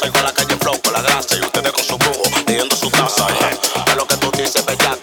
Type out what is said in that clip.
Yo salgo a la calle flow con la grasa y ustedes con su jugo pidiendo su taza. Yeah. De lo que tú dices, bellaca.